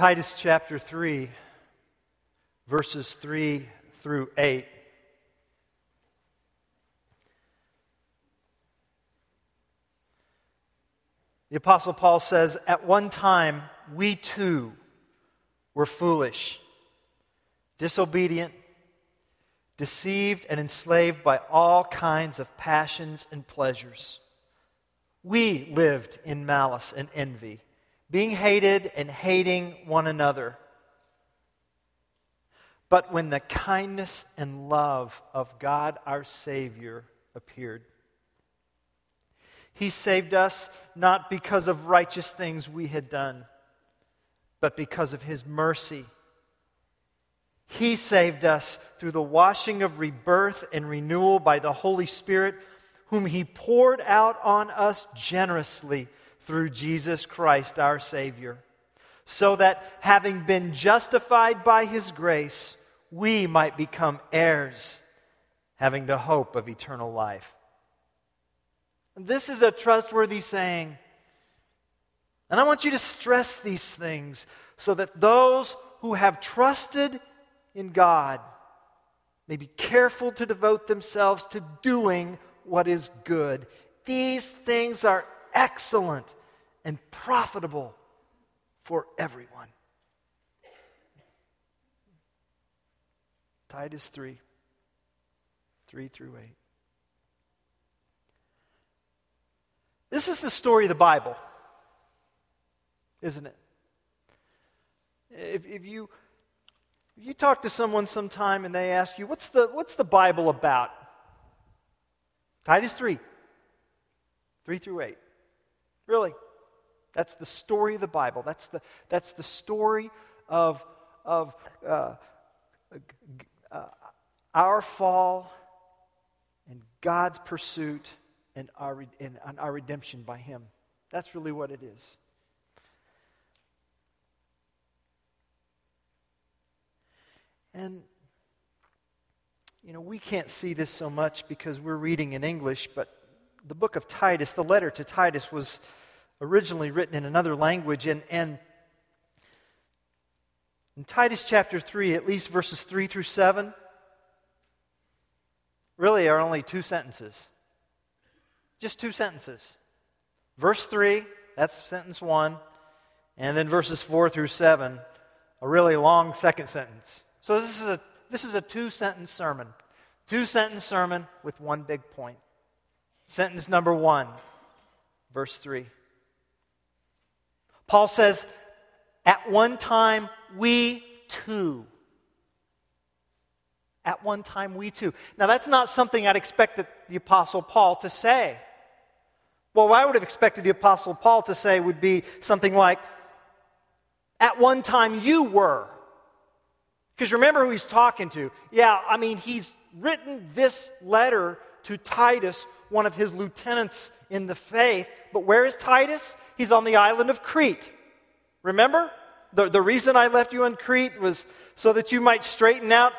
Titus chapter 3, verses 3 through 8. The Apostle Paul says, At one time, we too were foolish, disobedient, deceived, and enslaved by all kinds of passions and pleasures. We lived in malice and envy, being hated and hating one another. But when the kindness and love of God our Savior appeared, He saved us not because of righteous things we had done, but because of His mercy. He saved us through the washing of rebirth and renewal by the Holy Spirit whom he poured out on us generously through Jesus Christ our Savior, so that having been justified by his grace, we might become heirs, having the hope of eternal life. this is a trustworthy saying. And I want you to stress these things so that those who have trusted in God may be careful to devote themselves to doing what is good. These things are excellent and profitable for everyone. Titus 3 3 through 8. This is the story of the Bible, isn't it? If, if, you, if you talk to someone sometime and they ask you, what's the, what's the Bible about? Titus 3 3 through 8. Really. That's the story of the Bible. That's the, that's the story of, of uh, uh, our fall and God's pursuit and our, and, and our redemption by Him. That's really what it is. And you know, we can't see this so much because we're reading in English, but the book of Titus, the letter to Titus, was originally written in another language. And, and in Titus chapter 3, at least verses 3 through 7, really are only two sentences. Just two sentences. Verse 3, that's sentence 1. And then verses 4 through 7, a really long second sentence. So this is a this is a two sentence sermon. Two sentence sermon with one big point. Sentence number one, verse 3. Paul says, At one time, we too. At one time, we too. Now, that's not something I'd expect the Apostle Paul to say. Well, what I would have expected the Apostle Paul to say would be something like, At one time, you were. Because remember who he's talking to. Yeah, I mean, he's written this letter to Titus, one of his lieutenants in the faith. But where is Titus? He's on the island of Crete. Remember? The, the reason I left you on Crete was so that you might straighten out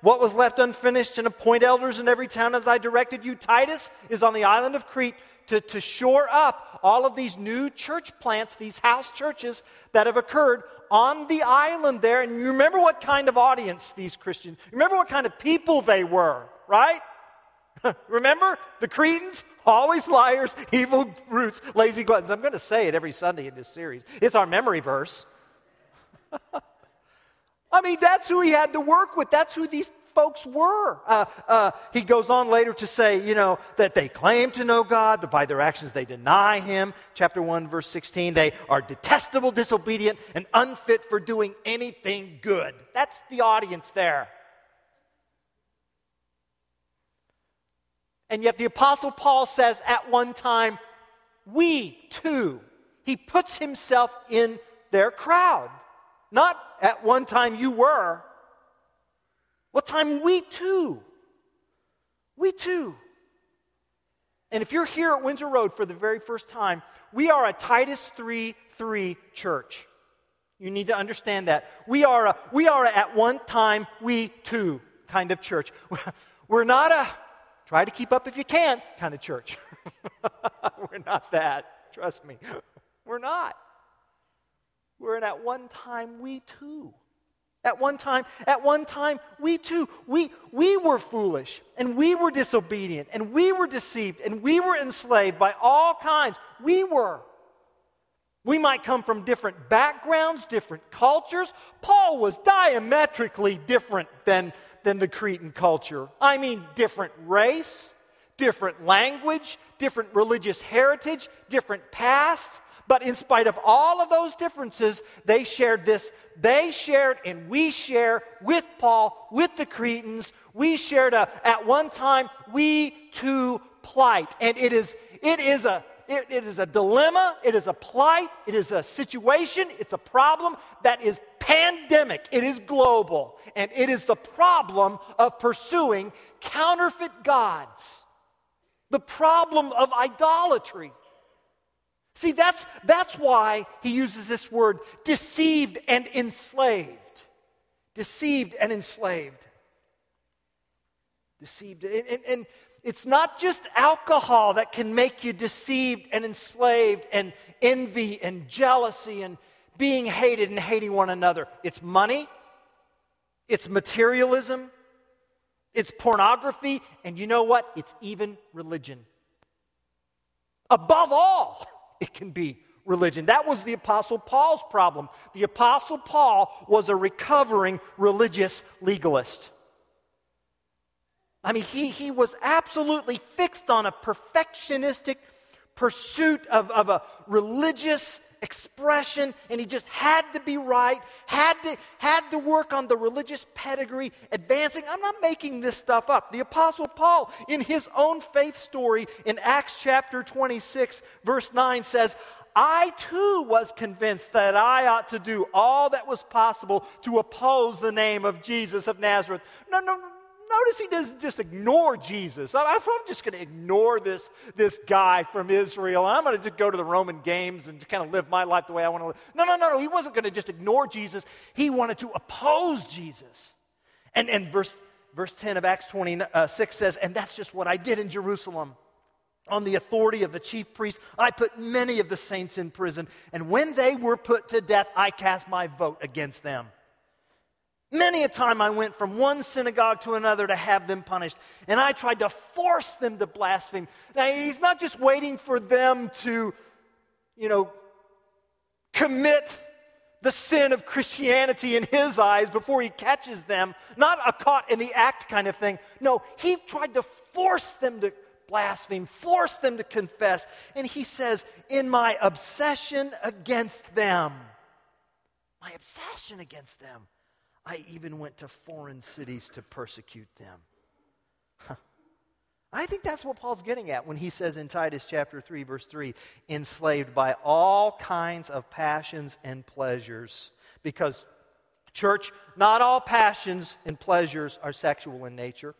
what was left unfinished and appoint elders in every town as I directed you. Titus is on the island of Crete to, to shore up all of these new church plants, these house churches that have occurred on the island there. And you remember what kind of audience these Christians, remember what kind of people they were, right? remember the Cretans? Always liars, evil brutes, lazy gluttons. I'm going to say it every Sunday in this series. It's our memory verse. I mean, that's who he had to work with. That's who these folks were. Uh, uh, he goes on later to say, you know, that they claim to know God, but by their actions they deny Him. Chapter 1, verse 16, they are detestable, disobedient, and unfit for doing anything good. That's the audience there. And yet the Apostle Paul says at one time, we too. He puts himself in their crowd. Not at one time you were, what time we too? We too. And if you're here at Windsor Road for the very first time, we are a Titus 3 3 church. You need to understand that. We are, a, we are a, at one time, we too kind of church. We're not a try to keep up if you can kind of church. We're not that. Trust me. We're not. We're in at one time we too. At one time, at one time, we too, we, we were foolish and we were disobedient and we were deceived and we were enslaved by all kinds. We were. We might come from different backgrounds, different cultures. Paul was diametrically different than, than the Cretan culture. I mean, different race, different language, different religious heritage, different past. But in spite of all of those differences, they shared this. They shared and we share with Paul, with the Cretans. We shared a, at one time, we too plight. And it is, it is a, it, it is a dilemma, it is a plight, it is a situation, it's a problem that is pandemic, it is global, and it is the problem of pursuing counterfeit gods, the problem of idolatry. See, that's, that's why he uses this word deceived and enslaved. Deceived and enslaved. Deceived. And, and, and, it's not just alcohol that can make you deceived and enslaved and envy and jealousy and being hated and hating one another. It's money, it's materialism, it's pornography, and you know what? It's even religion. Above all, it can be religion. That was the Apostle Paul's problem. The Apostle Paul was a recovering religious legalist. I mean, he, he was absolutely fixed on a perfectionistic pursuit of, of a religious expression, and he just had to be right, had to, had to work on the religious pedigree, advancing. I'm not making this stuff up. The Apostle Paul, in his own faith story in Acts chapter 26, verse 9, says, I too was convinced that I ought to do all that was possible to oppose the name of Jesus of Nazareth. No, no, Notice he doesn't just ignore Jesus. I'm just going to ignore this, this guy from Israel. I'm going to just go to the Roman games and kind of live my life the way I want to live. No, no, no, no. He wasn't going to just ignore Jesus. He wanted to oppose Jesus. And, and verse, verse 10 of Acts 26 uh, says, And that's just what I did in Jerusalem. On the authority of the chief priests, I put many of the saints in prison. And when they were put to death, I cast my vote against them. Many a time I went from one synagogue to another to have them punished, and I tried to force them to blaspheme. Now, he's not just waiting for them to, you know, commit the sin of Christianity in his eyes before he catches them, not a caught in the act kind of thing. No, he tried to force them to blaspheme, force them to confess. And he says, In my obsession against them, my obsession against them, I even went to foreign cities to persecute them. I think that's what Paul's getting at when he says in Titus chapter 3, verse 3, enslaved by all kinds of passions and pleasures. Because, church, not all passions and pleasures are sexual in nature.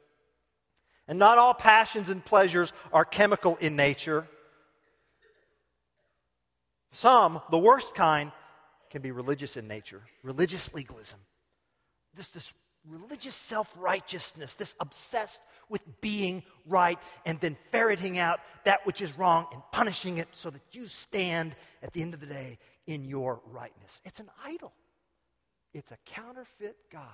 And not all passions and pleasures are chemical in nature. Some, the worst kind, can be religious in nature, religious legalism this, this religious self righteousness, this obsessed with being right and then ferreting out that which is wrong and punishing it so that you stand at the end of the day in your rightness. It's an idol, it's a counterfeit God.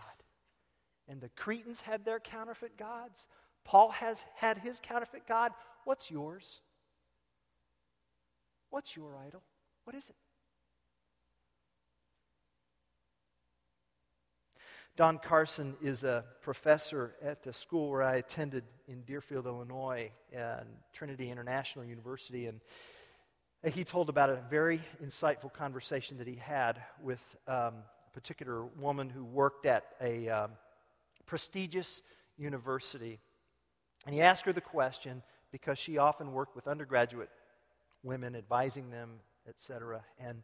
And the Cretans had their counterfeit gods. Paul has had his counterfeit God. What's yours? What's your idol? What is it? Don Carson is a professor at the school where I attended in Deerfield, Illinois, and Trinity International University. And he told about a very insightful conversation that he had with um, a particular woman who worked at a um, prestigious university. And he asked her the question because she often worked with undergraduate women, advising them, etc. And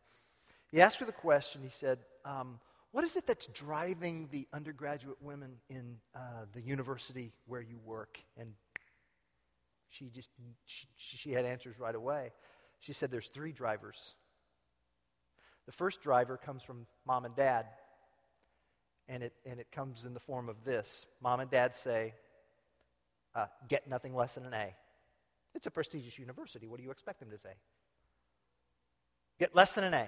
he asked her the question. He said, um, what is it that's driving the undergraduate women in uh, the university where you work? And she just she, she had answers right away. She said there's three drivers. The first driver comes from mom and dad, and it, and it comes in the form of this Mom and dad say, uh, Get nothing less than an A. It's a prestigious university. What do you expect them to say? Get less than an A.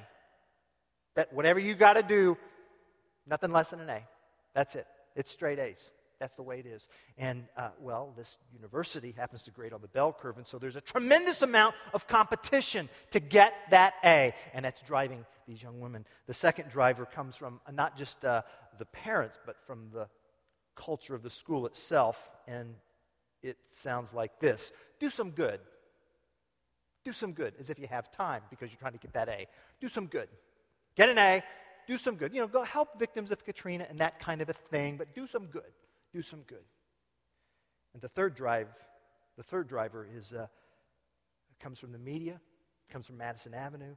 that whatever you got to do, nothing less than an A. That's it. It's straight A's. That's the way it is. And, uh, well, this university happens to grade on the bell curve, and so there's a tremendous amount of competition to get that A, and that's driving these young women. The second driver comes from uh, not just uh, the parents, but from the culture of the school itself, and it sounds like this Do some good. Do some good, as if you have time because you're trying to get that A. Do some good. Get an A, do some good. You know, go help victims of Katrina and that kind of a thing, but do some good do some good. And the third drive, the third driver is uh, comes from the media, comes from Madison Avenue,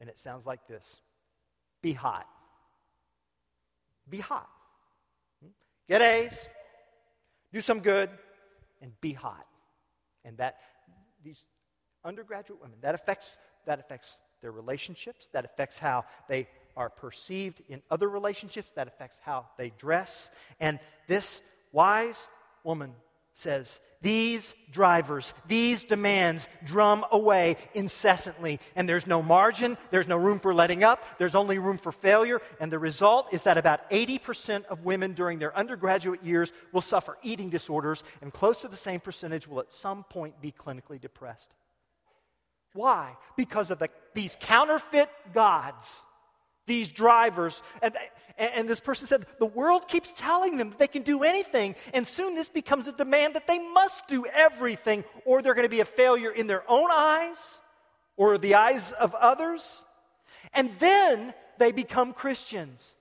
and it sounds like this: Be hot. Be hot. Hmm? Get A's, do some good, and be hot. And that these undergraduate women that affects that affects their relationships, that affects how they are perceived in other relationships, that affects how they dress. And this wise woman says, These drivers, these demands drum away incessantly, and there's no margin, there's no room for letting up, there's only room for failure, and the result is that about 80% of women during their undergraduate years will suffer eating disorders, and close to the same percentage will at some point be clinically depressed. Why? Because of the, these counterfeit gods these drivers. And, and, this person said, the world keeps telling them they can do anything. And soon this becomes a demand that they must do everything, or they're going to be a failure in their own eyes or the eyes of others. And then they become Christians.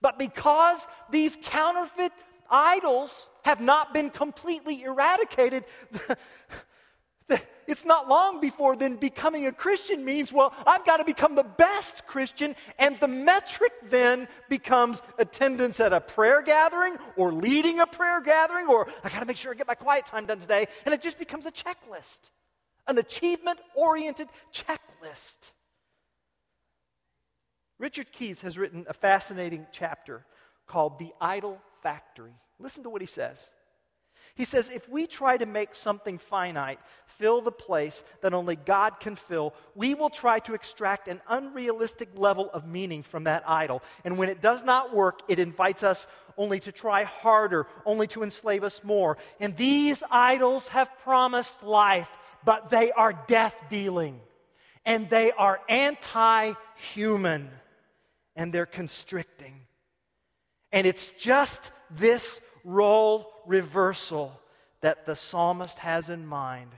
But because these counterfeit idols have not been completely eradicated, it's not long before then becoming a Christian means, well, I've got to become the best Christian, and the metric then becomes attendance at a prayer gathering or leading a prayer gathering, or I got to make sure I get my quiet time done today, and it just becomes a checklist, an achievement oriented checklist. Richard Keyes has written a fascinating chapter called The Idol Factory. Listen to what he says. He says, if we try to make something finite fill the place that only God can fill, we will try to extract an unrealistic level of meaning from that idol. And when it does not work, it invites us only to try harder, only to enslave us more. And these idols have promised life, but they are death dealing. And they are anti human. And they're constricting. And it's just this role reversal that the psalmist has in mind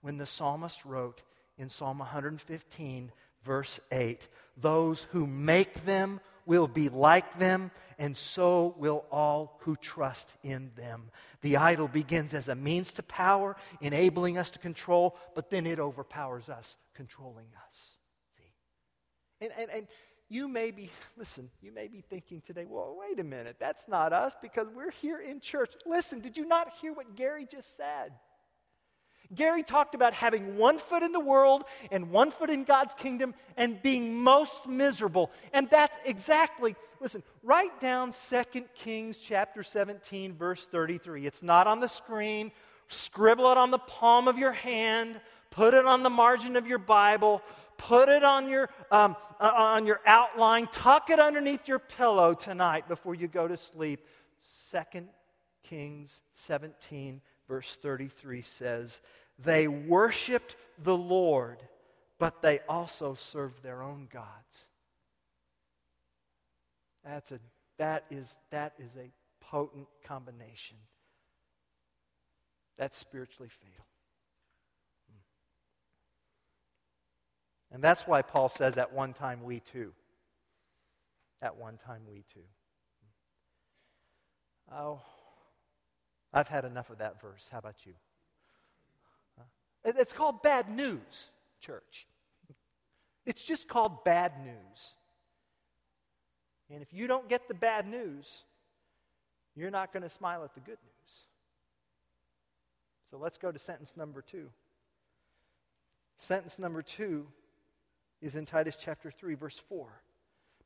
when the psalmist wrote in Psalm 115, verse 8 Those who make them will be like them, and so will all who trust in them. The idol begins as a means to power, enabling us to control, but then it overpowers us, controlling us. See? And, and, and you may be, listen, you may be thinking today, well, wait a minute, that's not us because we're here in church. Listen, did you not hear what Gary just said? Gary talked about having one foot in the world and one foot in God's kingdom and being most miserable. And that's exactly, listen, write down 2 Kings chapter 17, verse 33. It's not on the screen. Scribble it on the palm of your hand, put it on the margin of your Bible put it on your, um, uh, on your outline, tuck it underneath your pillow tonight before you go to sleep. 2 Kings 17, verse 33 says, They worshiped the Lord, but they also served their own gods. That's a, that, is, that is a potent combination. That's spiritually fatal. And that's why Paul says, at one time we too. At one time we too. Oh, I've had enough of that verse. How about you? It's called bad news, church. It's just called bad news. And if you don't get the bad news, you're not going to smile at the good news. So let's go to sentence number two. Sentence number two is in Titus chapter 3, verse 4.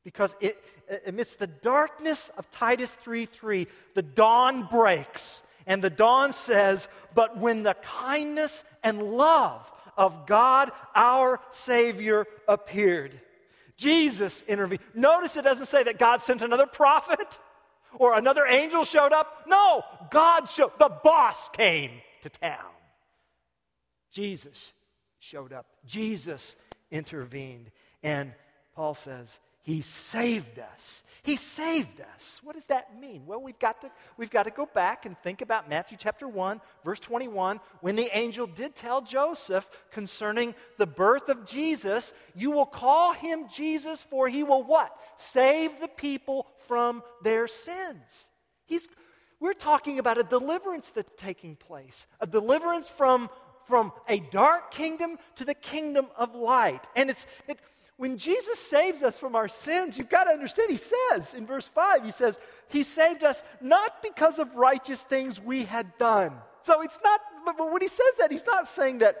Because it, amidst the darkness of Titus 3 3, the dawn breaks. And the dawn says, But when the kindness and love of God our Savior appeared, Jesus intervened. Notice it doesn't say that God sent another prophet or another angel showed up. No, God showed, the boss came to town. Jesus showed up. Jesus intervened. And Paul says, He saved us. He saved us. What does that mean? Well, we've got to, we've got to go back and think about Matthew chapter 1, verse 21, when the angel did tell Joseph concerning the birth of Jesus, you will call him Jesus, for he will what? Save the people from their sins. He's, we're talking about a deliverance that's taking place, a deliverance from, from a dark kingdom to the kingdom of light. And it's, it, when Jesus saves us from our sins, you've got to understand, he says in verse 5, he says, He saved us not because of righteous things we had done. So it's not, but when he says that, he's not saying that,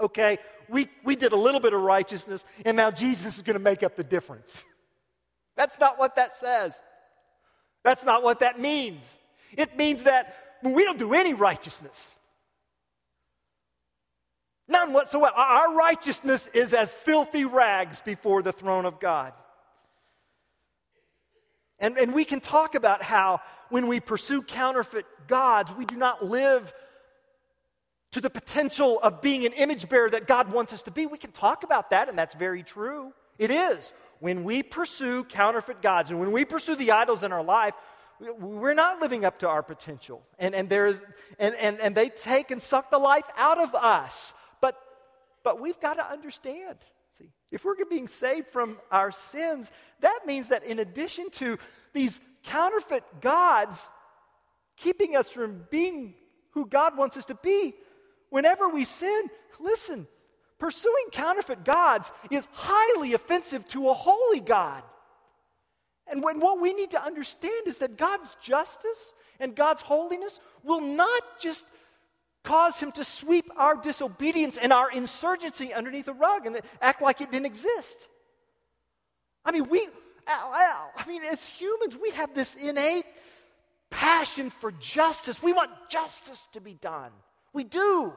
okay, we, we did a little bit of righteousness and now Jesus is going to make up the difference. That's not what that says. That's not what that means. It means that we don't do any righteousness. None whatsoever. Our righteousness is as filthy rags before the throne of God. And, and we can talk about how when we pursue counterfeit gods, we do not live to the potential of being an image bearer that God wants us to be. We can talk about that, and that's very true. It is. When we pursue counterfeit gods and when we pursue the idols in our life, we're not living up to our potential. And, and, there is, and, and, and they take and suck the life out of us. But we've got to understand. See, if we're being saved from our sins, that means that in addition to these counterfeit gods keeping us from being who God wants us to be, whenever we sin, listen, pursuing counterfeit gods is highly offensive to a holy God. And when, what we need to understand is that God's justice and God's holiness will not just cause him to sweep our disobedience and our insurgency underneath the rug and act like it didn't exist. I mean, we, I mean, as humans, we have this innate passion for justice. We want justice to be done. We do.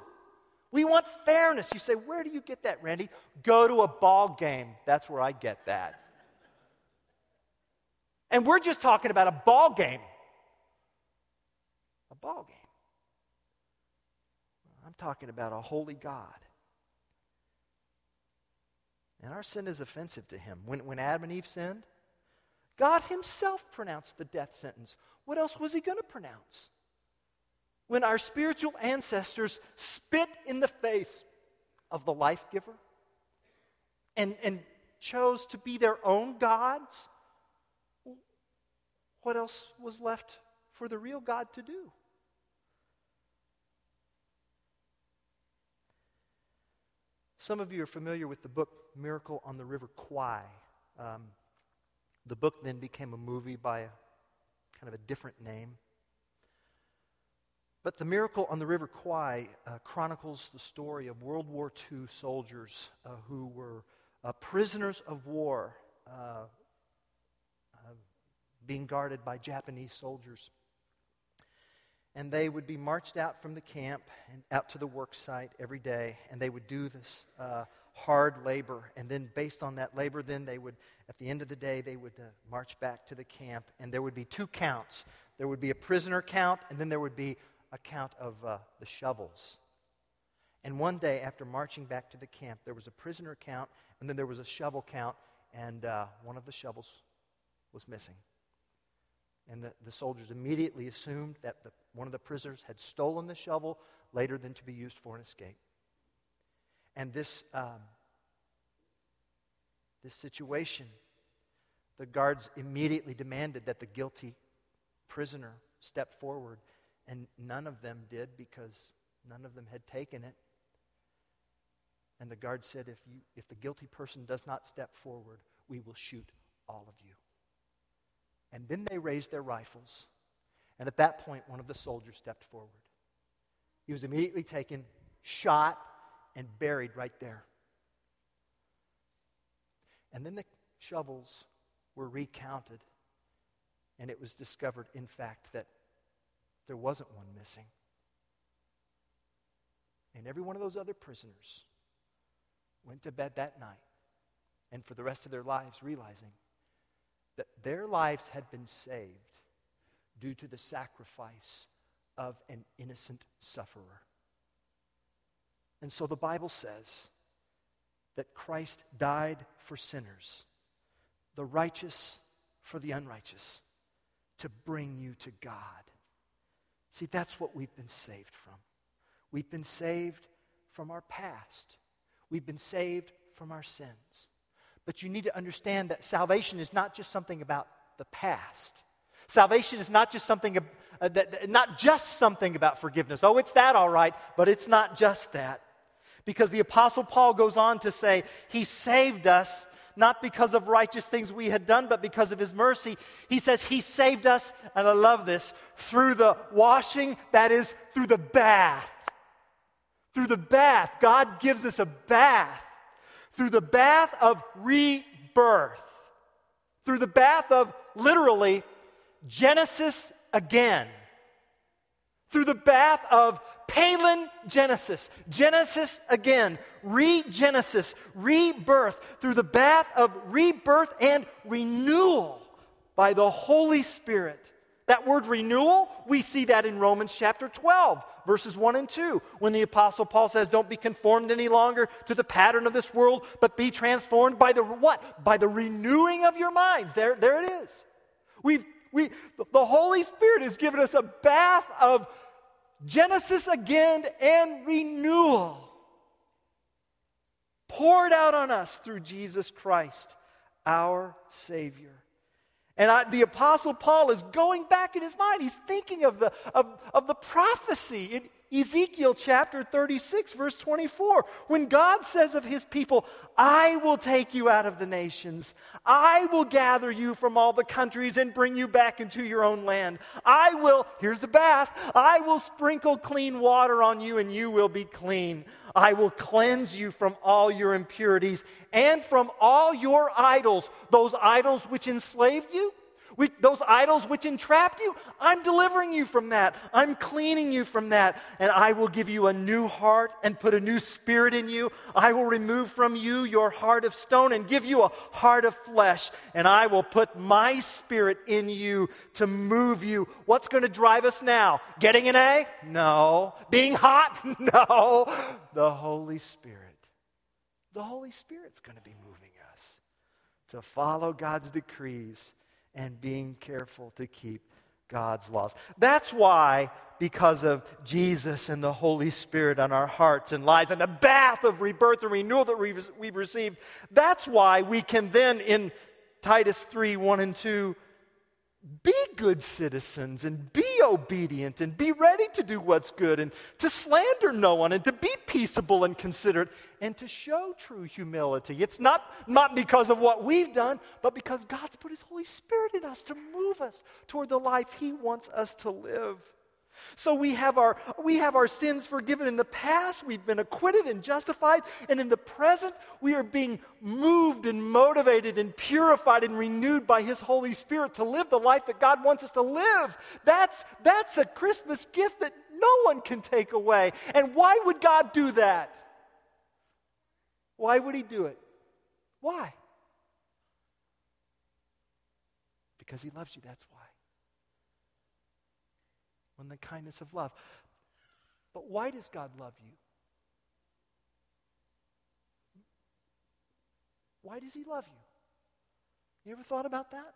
We want fairness. You say, where do you get that, Randy? Go to a ball game. That's where I get that. And we're just talking about a ball game. A ball game. Talking about a holy God. And our sin is offensive to him. When, when Adam and Eve sinned, God himself pronounced the death sentence. What else was he going to pronounce? When our spiritual ancestors spit in the face of the life giver and, and chose to be their own gods, what else was left for the real God to do? Some of you are familiar with the book Miracle on the River Kwai. Um, the book then became a movie by a kind of a different name. But The Miracle on the River Kwai uh, chronicles the story of World War II soldiers uh, who were uh, prisoners of war uh, uh, being guarded by Japanese soldiers and they would be marched out from the camp and out to the work site every day, and they would do this uh, hard labor. And then, based on that labor, then they would, at the end of the day, they would uh, march back to the camp, and there would be two counts. There would be a prisoner count, and then there would be a count of uh, the shovels. And one day, after marching back to the camp, there was a prisoner count, and then there was a shovel count, and uh, one of the shovels was missing. And the, the soldiers immediately assumed that the, one of the prisoners had stolen the shovel later than to be used for an escape. And this, um, this situation, the guards immediately demanded that the guilty prisoner step forward, and none of them did because none of them had taken it. And the guard said, if, you, if the guilty person does not step forward, we will shoot all of you. And then they raised their rifles. And at that point, one of the soldiers stepped forward. He was immediately taken, shot, and buried right there. And then the shovels were recounted, and it was discovered, in fact, that there wasn't one missing. And every one of those other prisoners went to bed that night and for the rest of their lives realizing that their lives had been saved due to the sacrifice of an innocent sufferer. And so the Bible says that Christ died for sinners, the righteous for the unrighteous, to bring you to God. See, that's what we've been saved from. We've been saved from our past, we've been saved from our sins. But you need to understand that salvation is not just something about the past. Salvation is not just something, uh, that, not just something about forgiveness. Oh, it's that all right, but it's not just that. Because the Apostle Paul goes on to say, He saved us not because of righteous things we had done, but because of His mercy. He says He saved us, and I love this, through the washing, that is, through the bath. Through the bath. God gives us a bath. Through the bath of rebirth. Through the bath of literally Genesis again. Through the bath of Palin Genesis, Genesis again, regenesis, rebirth, through the bath of rebirth and renewal by the Holy Spirit. That word renewal, we see that in Romans chapter 12, verses 1 and 2, when the Apostle Paul says, Don't be conformed any longer to the pattern of this world, but be transformed by the what? By the renewing of your minds. There, there it is. We've, we, the Holy Spirit has given us a bath of Genesis again and renewal poured out on us through Jesus Christ, our Savior. And I, the Apostle Paul is going back in his mind. He's thinking of the, of, of the prophecy Ezekiel chapter 36, verse 24, when God says of his people, I will take you out of the nations. I will gather you from all the countries and bring you back into your own land. I will, here's the bath, I will sprinkle clean water on you and you will be clean. I will cleanse you from all your impurities and from all your idols, those idols which enslaved you which, those idols which entrapped you, I'm delivering you from that. I'm cleaning you from that. And I will give you a new heart and put a new spirit in you. I will remove from you your heart of stone and give you a heart of flesh. And I will put my spirit in you to move you. What's going to drive us now? Getting an A? No. Being hot? No. The Holy Spirit. The Holy Spirit's going to be moving us to follow God's decrees and being careful to keep God's laws. That's why, because of Jesus and the Holy Spirit on our hearts and lives and the bath of rebirth and renewal that we've, received, that's why we can then, in Titus 3 1 and 2, be good citizens and be obedient and be ready to do what's good and to slander no one and to be peaceable and considerate and to show true humility. It's not, not because of what we've done, but because God's put His Holy Spirit in us to move us toward the life He wants us to live. So we have, our, we have our sins forgiven in the past, we've been acquitted and justified, and in the present, we are being moved and motivated and purified and renewed by His Holy Spirit to live the life that God wants us to live. That's, that's a Christmas gift that no one can take away. And why would God do that? Why would He do it? Why? Because He loves you, that's why on the kindness of love. But why does God love you? Why does He love you? You ever thought about that?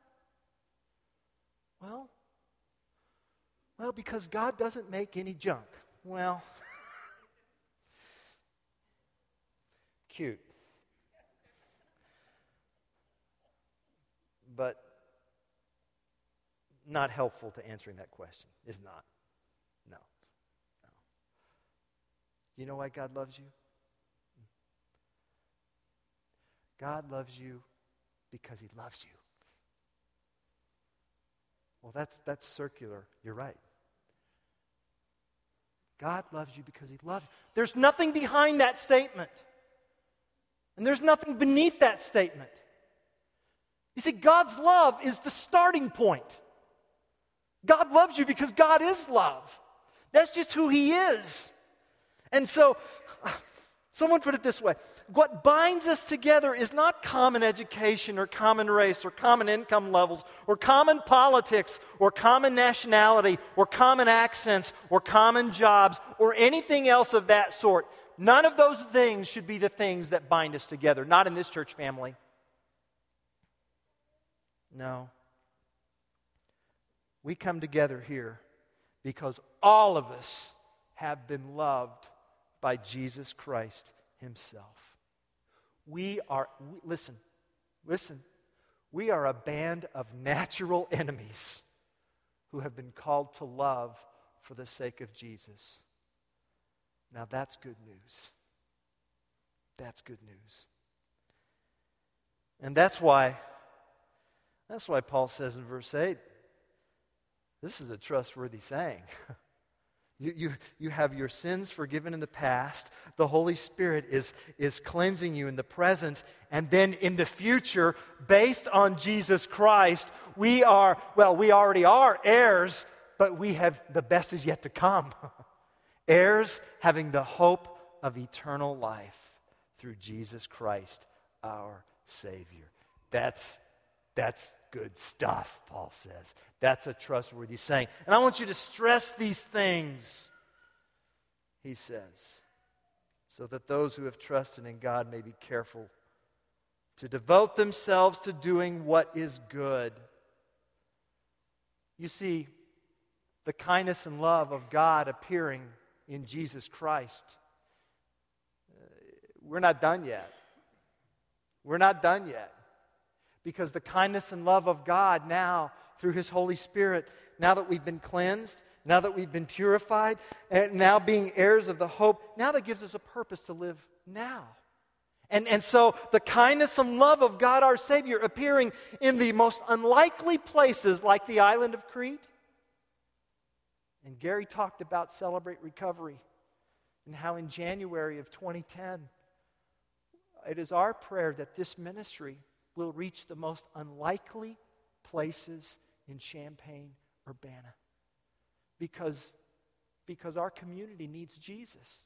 Well, well, because God doesn't make any junk. Well, cute. But not helpful to answering that question, is not. No. No. You know why God loves you? God loves you because he loves you. Well, that's, that's circular. You're right. God loves you because he loves you. There's nothing behind that statement. And there's nothing beneath that statement. You see, God's love is the starting point. God loves you because God is love. That's just who He is. And so, Someone put it this way What binds us together is not common education or common race or common income levels or common politics or common nationality or common accents or common jobs or anything else of that sort. None of those things should be the things that bind us together, not in this church family. No. We come together here because all of us have been loved by Jesus Christ Himself. We are, we, listen, listen, we are a band of natural enemies who have been called to love for the sake of Jesus. Now that's good news. That's good news. And that's why that's why Paul says in verse 8 this is a trustworthy saying. You, you, you have your sins forgiven in the past. The Holy Spirit is, is cleansing you in the present. And then in the future, based on Jesus Christ, we are, well, we already are heirs, but we have the best is yet to come. heirs having the hope of eternal life through Jesus Christ, our Savior. That's, that's good stuff, Paul says. That's a trustworthy saying. And I want you to stress these things, he says, so that those who have trusted in God may be careful to devote themselves to doing what is good. You see, the kindness and love of God appearing in Jesus Christ. Uh, we're not done yet. We're not done yet because the kindness and love of God now, through His Holy Spirit, now that we've been cleansed, now that we've been purified, and now being heirs of the hope, now that gives us a purpose to live now. And, and so the kindness and love of God our Savior appearing in the most unlikely places like the island of Crete. And Gary talked about Celebrate Recovery and how in January of 2010, it is our prayer that this ministry will reach the most unlikely places in Champaign, Urbana. Because, because our community needs Jesus.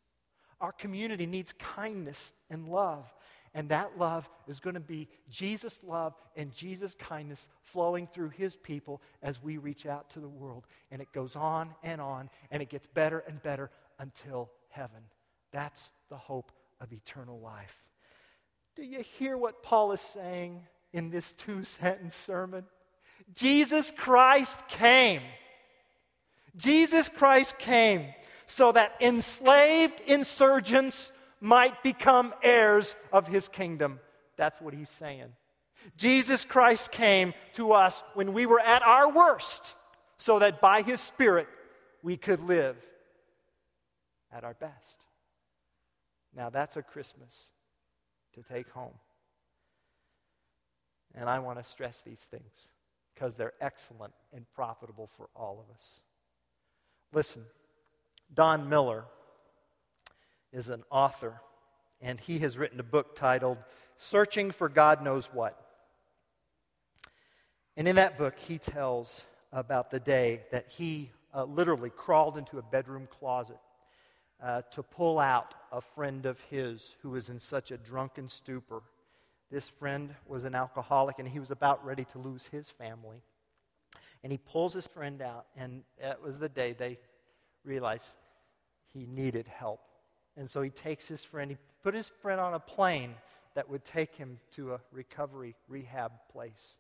Our community needs kindness and love. And that love is going to be Jesus' love and Jesus' kindness flowing through his people as we reach out to the world. And it goes on and on, and it gets better and better until heaven. That's the hope of eternal life. Do you hear what Paul is saying in this two sentence sermon? Jesus Christ came. Jesus Christ came so that enslaved insurgents might become heirs of his kingdom. That's what he's saying. Jesus Christ came to us when we were at our worst so that by his Spirit we could live at our best. Now that's a Christmas to take home. And I want to stress these things because they're excellent and profitable for all of us. Listen, Don Miller is an author, and he has written a book titled Searching for God Knows What. And in that book, he tells about the day that he uh, literally crawled into a bedroom closet uh, to pull out a friend of his who was in such a drunken stupor. This friend was an alcoholic and he was about ready to lose his family. And he pulls his friend out, and that was the day they realized he needed help. And so he takes his friend, he put his friend on a plane that would take him to a recovery rehab place.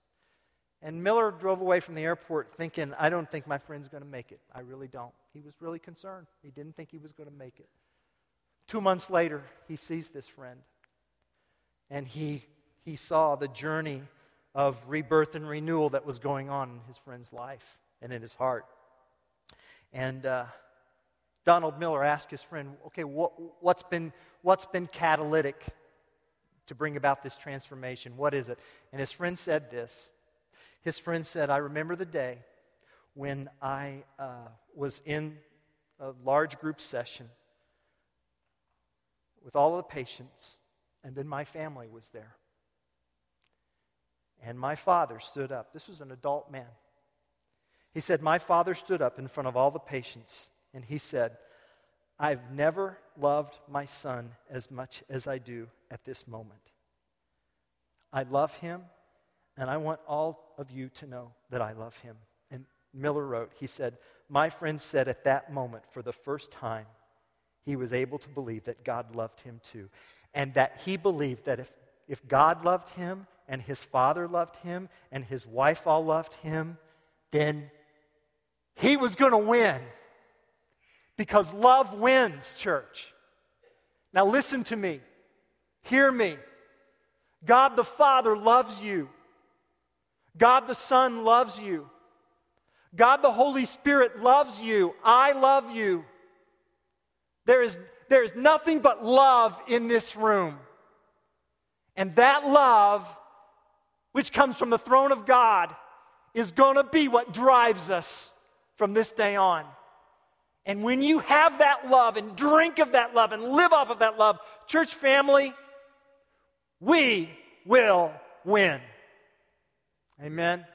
And Miller drove away from the airport thinking, I don't think my friend's going to make it. I really don't. He was really concerned. He didn't think he was going to make it. Two months later, he sees this friend. And he, he saw the journey of rebirth and renewal that was going on in his friend's life and in his heart. And uh, Donald Miller asked his friend, okay, what, what's, been, what's been catalytic to bring about this transformation? What is it? And his friend said this his friend said, I remember the day when I uh, was in a large group session with all of the patients, and then my family was there. And my father stood up. This was an adult man. He said, My father stood up in front of all the patients, and he said, I've never loved my son as much as I do at this moment. I love him, and I want all of you to know that I love him. And Miller wrote, he said, My friend said at that moment, for the first time, he was able to believe that God loved him too. And that he believed that if, if God loved him, and his father loved him, and his wife all loved him, then he was going to win. Because love wins, church. Now listen to me. Hear me. God the Father loves you. God the Son loves you. God the Holy Spirit loves you. I love you. There is, there is nothing but love in this room. And that love, which comes from the throne of God, is going to be what drives us from this day on. And when you have that love and drink of that love and live off of that love, church family, we will win. Amen.